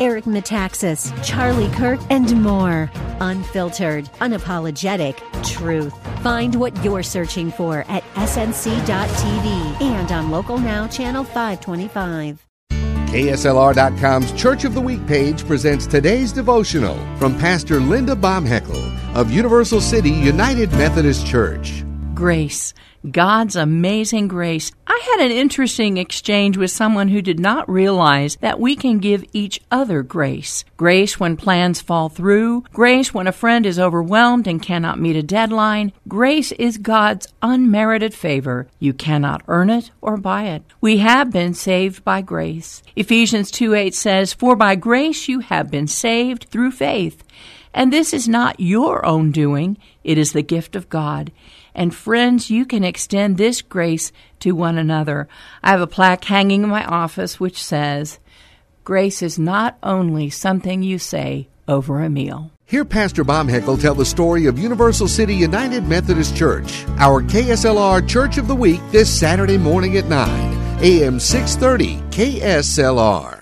Eric Metaxas, Charlie Kirk, and more. Unfiltered, unapologetic truth. Find what you're searching for at snc.tv and on Local Now, Channel 525. KSLR.com's Church of the Week page presents today's devotional from Pastor Linda Baumheckel of Universal City United Methodist Church. Grace. God's amazing grace. I had an interesting exchange with someone who did not realize that we can give each other grace. Grace when plans fall through, grace when a friend is overwhelmed and cannot meet a deadline. Grace is God's unmerited favor. You cannot earn it or buy it. We have been saved by grace. Ephesians 2 8 says, For by grace you have been saved through faith. And this is not your own doing, it is the gift of God. And friends, you can extend this grace to one another. I have a plaque hanging in my office which says, Grace is not only something you say over a meal. Hear Pastor Baumheckel tell the story of Universal City United Methodist Church, our KSLR Church of the Week this Saturday morning at 9, AM 630 KSLR.